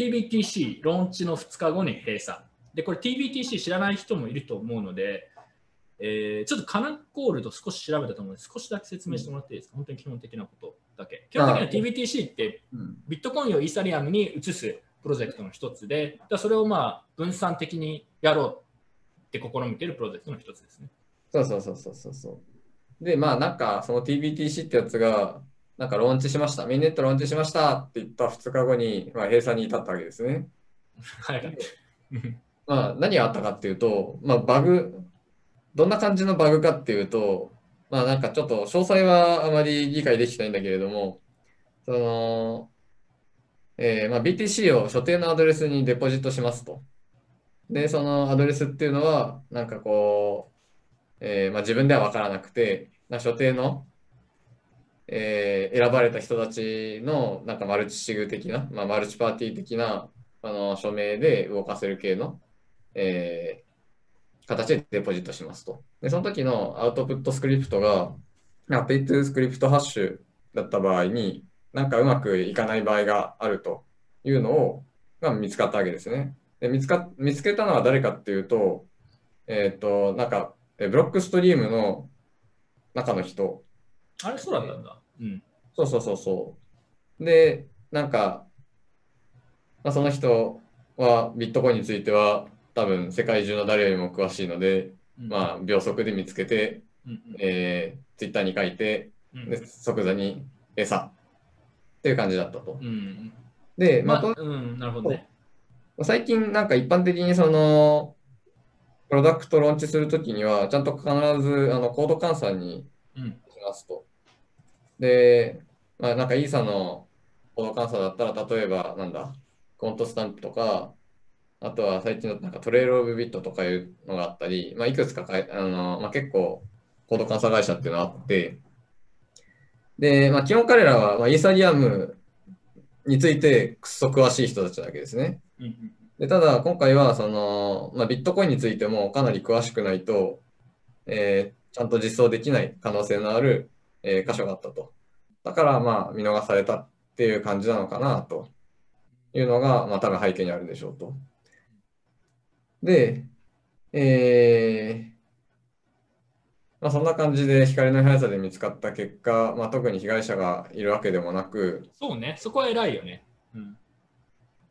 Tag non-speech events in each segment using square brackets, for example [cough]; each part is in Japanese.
TBTC ローンチの2日後に閉鎖。で、これ TBTC 知らない人もいると思うので、えー、ちょっとカナコールド少し調べたと思うので、少しだけ説明してもらっていいですか、本当に基本的なことだけ。基本的には TBTC ってビットコインをイーサリアムに移すプロジェクトの一つで、だそれをまあ分散的にやろうって試みているプロジェクトの一つですね。そうそうそうそうそうで、まあなんかその TBTC ってやつが、なんかローンチしました、ミンネットローンチしましたって言った2日後に、まあ、閉鎖に至ったわけですね。はい。まあ何があったかっていうと、まあバグ、どんな感じのバグかっていうと、まあなんかちょっと詳細はあまり理解できないんだけれども、その、えーまあ、BTC を所定のアドレスにデポジットしますと。で、そのアドレスっていうのは、なんかこう、えーまあ、自分では分からなくて、所定のえー、選ばれた人たちのなんかマルチシグ的な、まあ、マルチパーティー的なあの署名で動かせる系の、えー、形でデポジットしますと。で、その時のアウトプットスクリプトが、あ Pay to Script Hash だった場合に、なんかうまくいかない場合があるというのを、が見つかったわけですね。で見つか見つけたのは誰かっていうと、えっ、ー、と、なんか、ブロックストリームの中の人。あれ、そうだったんだ。うん、そうそうそうそう。で、なんか、まあ、その人はビットコインについては多分世界中の誰よりも詳しいので、うん、まあ秒速で見つけて、うん、えー、ツイッターに書いて、で即座に餌っていう感じだったと。で、まあ、まうん、なるほどね。最近なんか一般的にそのプロダクトローンチするときにはちゃんと必ずあのコード換算にしますと。で、まあ、なんかイーサのコード監査だったら、例えば、なんだ、コントスタンプとか、あとは最近のなんかトレイルオブビットとかいうのがあったり、まあ、いくつかかいあの、まあ、結構コード監査会社っていうのがあって、で、まあ、基本彼らは、まあ、イーサリアムについてくっそ詳しい人たちだけですね。でただ、今回はその、まあ、ビットコインについてもかなり詳しくないと、えー、ちゃんと実装できない可能性のあるえー、箇所があったと。だからまあ見逃されたっていう感じなのかなというのが、まあ多分背景にあるでしょうと。で、えー、まあ、そんな感じで光の速さで見つかった結果、まあ、特に被害者がいるわけでもなく、そうね、そこは偉いよね。うん、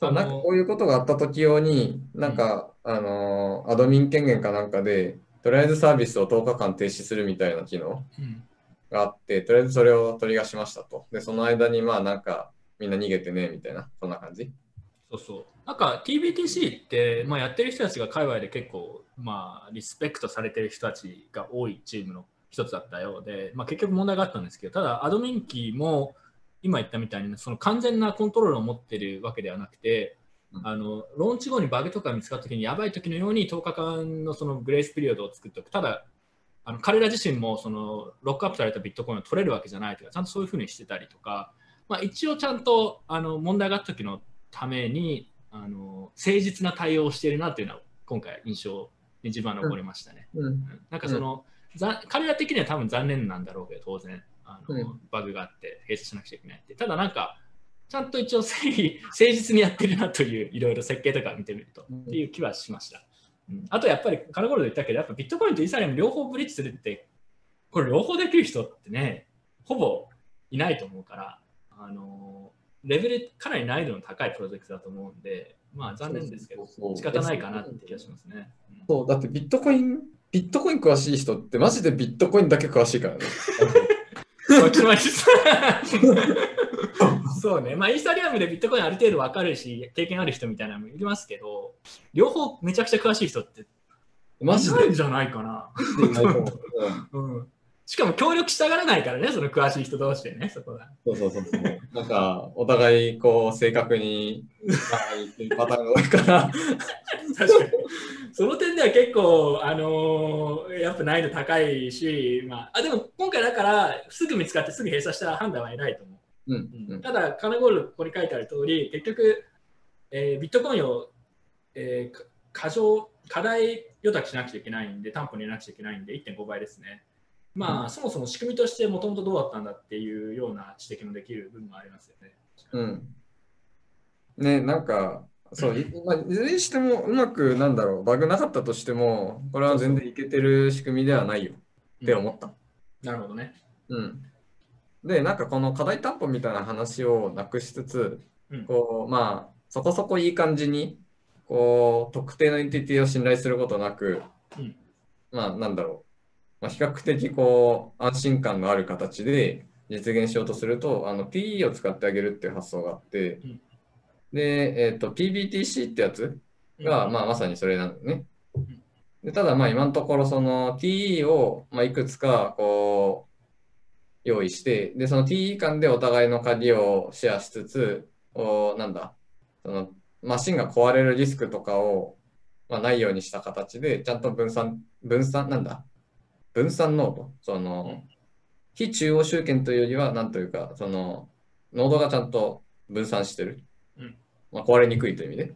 なんかこういうことがあった時用に、なんか、うん、あのアドミン権限かなんかで、とりあえずサービスを10日間停止するみたいな機能があって、とりあえずそれを取り出しましたと。で、その間にまあなんかみんな逃げてねみたいな、そんな感じ。そうそう。なんか TBTC って、まあ、やってる人たちが界隈で結構、まあ、リスペクトされてる人たちが多いチームの一つだったようで、まあ、結局問題があったんですけど、ただアドミンキーも今言ったみたいにその完全なコントロールを持ってるわけではなくて、あのローンチ後にバグとか見つかった時にやばい時のように10日間のそのグレースピリオドを作っておく。ただあの彼ら自身もそのロックアップされたビットコインを取れるわけじゃないとかちゃんとそういうふうにしてたりとか、まあ、一応ちゃんとあの問題があった時のためにあの誠実な対応をしているなというのは今回印象に一番残りましたね。うん。うん、なんかその、うん、彼ら的には多分残念なんだろうけど当然あの、バグがあって閉鎖しなくちゃいけないって。ただなんかちゃんと一応誠実にやってるなといういろいろ設計とか見てみると、っていう気はしました。あとやっぱりカナゴールド言ったけど、やっぱビットコインとイーサリアム両方ブリッジするって、これ両方できる人ってね、ほぼいないと思うから、あのレベルかなり難易度の高いプロジェクトだと思うんで、まあ残念ですけど、仕方ないかなって気がしますね。そう、だってビットコイン、ビットコイン詳しい人ってマジでビットコインだけ詳しいからね。[laughs] そうね、まあ、イーサリアムでビットコインある程度分かるし、経験ある人みたいなのもいますけど、両方めちゃくちゃ詳しい人って、マジで？じゃないかな。うん、しかも協力したがらないからね、その詳しい人同士でね、そこが。そうそうそうそう。なんか、お互い、こう、正確に、パターンが多いから。確かに。その点では結構、あのー、やっぱ難易度高いし、まあ、あでも今回だから、すぐ見つかってすぐ閉鎖した判断は偉いと思う。うん、ただ、カナゴール、ここに書いてある通り、結局、えー、ビットコインを、えー、過剰、課題予託しなくちゃいけないんで、担保に入れなくちゃいけないんで、1.5倍ですね。まあ、うん、そもそも仕組みとしてもともとどうだったんだっていうような指摘もできる部分もありますよね。うん。ね、なんか、そう、[laughs] いまあ、いずれにしてもうまく、なんだろう、バグなかったとしても、これは全然いけてる仕組みではないよって思った。なるほどね。うん。で、なんかこの課題担保みたいな話をなくしつつ、うん、こう、まあ、そこそこいい感じに、こう、特定のエンティティを信頼することなく、うん、まあ、なんだろう、まあ、比較的こう、安心感のある形で実現しようとすると、あの、PE を使ってあげるっていう発想があって、うん、で、えっ、ー、と、PBTC ってやつが、まあ、まさにそれなのね。でただ、まあ、今のところ、その TE を、まあ、いくつか、こう、用意して、で、その TE 間でお互いの鍵をシェアしつつ、おなんだ、そのマシンが壊れるリスクとかを、まあ、ないようにした形で、ちゃんと分散、分散、なんだ、分散ノード、その、非中央集権というよりは、なんというか、その、ノードがちゃんと分散してる。うん、まあ、壊れにくいという意味で。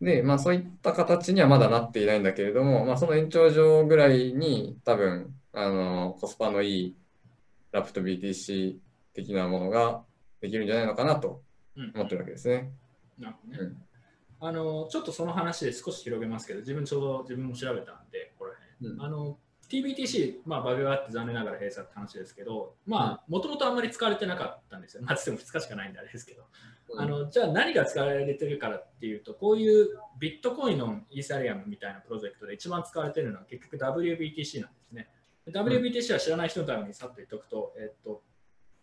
うん、で、まあ、そういった形にはまだなっていないんだけれども、まあ、その延長上ぐらいに、多分、あの、コスパのいいラプト BTC 的なものができるんじゃないのかなと思ってるわけですね。うん、なるほどね。うん、あのちょっとその話で少し広げますけど、自分ちょうど自分も調べたんで、これ、うん、あの TBTC、まあ、バグがあって残念ながら閉鎖って話ですけど、まあ、もともとあんまり使われてなかったんですよ。まあ、つっても2日しかないんであれですけど。あのじゃあ何が使われてるからっていうと、こういうビットコインのイーサリアムみたいなプロジェクトで一番使われてるのは結局 WBTC なんですね。WBTC は知らない人のためにさっと言っておくと、えっと、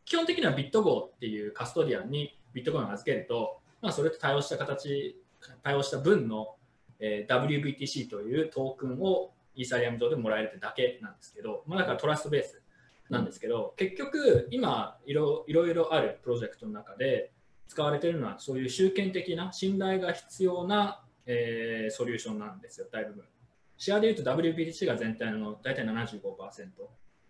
基本的にはビット号っていうカストディアンにビットコインを預けると、まあ、それと対応した形、対応した分の、えー、WBTC というトークンをイーサリアム上でもらえるってだけなんですけど、まあ、だからトラストベースなんですけど、結局今いろいろあるプロジェクトの中で使われているのはそういう集権的な信頼が必要な、えー、ソリューションなんですよ、大部分。シェアでいうと WBTC が全体の大体75%。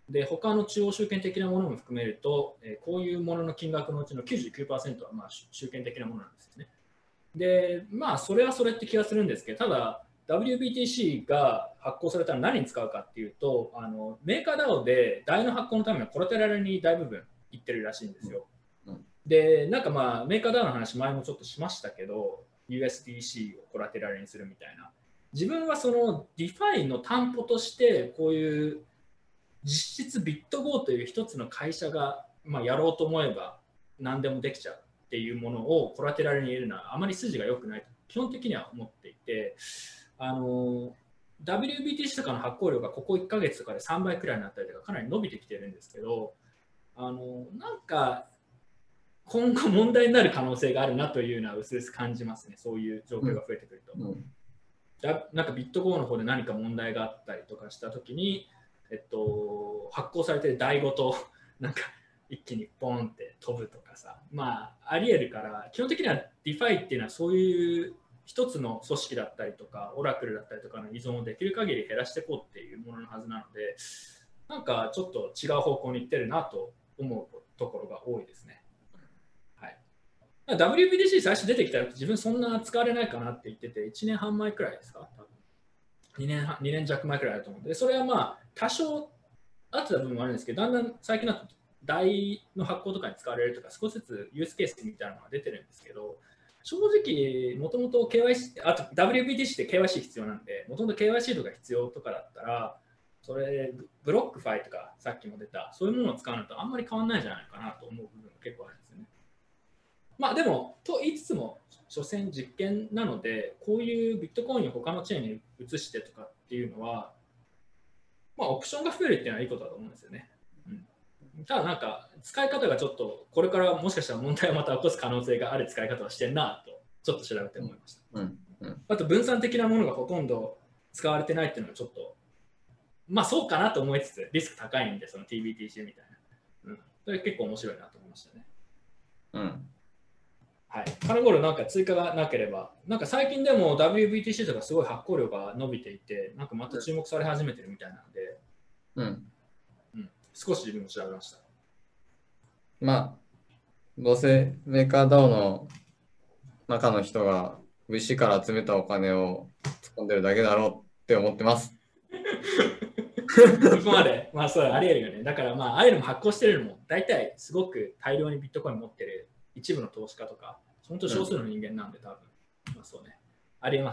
で、他の中央集権的なものも含めると、えー、こういうものの金額のうちの99%はまあ集権的なものなんですよね。で、まあ、それはそれって気がするんですけど、ただ、WBTC が発行されたら何に使うかっていうと、あのメーカー DAO で代の発行のためのコラテラルに大部分いってるらしいんですよ。うん、で、なんかまあ、メーカー DAO の話、前もちょっとしましたけど、USDC をコラテラルにするみたいな。自分はその DeFi の担保としてこういう実質ビット GO という一つの会社が、まあ、やろうと思えば何でもできちゃうっていうものをコラテラルに入れるのはあまり筋が良くないと基本的には思っていてあの WBTC とかの発行量がここ1ヶ月とかで3倍くらいになったりとかかなり伸びてきてるんですけどあのなんか今後問題になる可能性があるなというのはうすうす感じますね。そういう状況が増えてくると。うん。うん。なんかビットコーの方で何か問題があったりとかしたときに、えっと、発行されてる台ごと [laughs] なんか一気にポンって飛ぶとかさ、まあ、ありえるから、基本的には DeFi っていうのはそういう一つの組織だったりとか、オラクルだったりとかの依存をできる限り減らしていこうっていうもののはずなので、なんかちょっと違う方向に行ってるなと思うところが多いですね。WBDC 最初出てきたら自分そんな使われないかなって言ってて、1年半前くらいですか？多分。2, 年2年弱前くらいだと思うんで、それはまあ多少あってた部分もあるんですけど、だんだん最近だと台の発行とかに使われるとか、少しずつユースケースみたいなのが出てるんですけど、正直、もともと KYC、あと WBDC って KYC 必要なんで、もともと KYC とか必要とかだったら、それ、 BlockFi とか、さっきも出た、そういうものを使うのとあんまり変わらないじゃないかなと思う部分が結構あるんですよね。まあでも、と言いつつも、所詮実験なので、こういうビットコインを他のチェーンに移してとかっていうのは、まあオプションが増えるっていうのはいいことだと思うんですよね。うん、ただなんか、使い方がちょっと、これからもしかしたら問題をまた起こす可能性がある使い方をしてんなと、ちょっと調べて思いました。うんうん、あと分散的なものがほとんど使われてないっていうのはちょっと、まあそうかなと思いつつ、リスク高いんで、その TBTC みたいな。うん、それ結構面白いなと思いましたね。うんはい、金頃なんか追加がなければ、なんか最近でも WBTC とかすごい発行量が伸びていて、なんかまた注目され始めてるみたいなので、うん。うん、少し自分も調べました。まあ、どうせメーカー DAO の中の人が VC から集めたお金を突っ込んでるだけだろうって思ってます。[laughs] そこまで、まあそう、ありえるよね。だからまあ、ああいうのも発行してるのも、大体すごく大量にビットコイン持ってる一部の投資家とか本当少数の人間なんで多分、まあそうね。ありえます。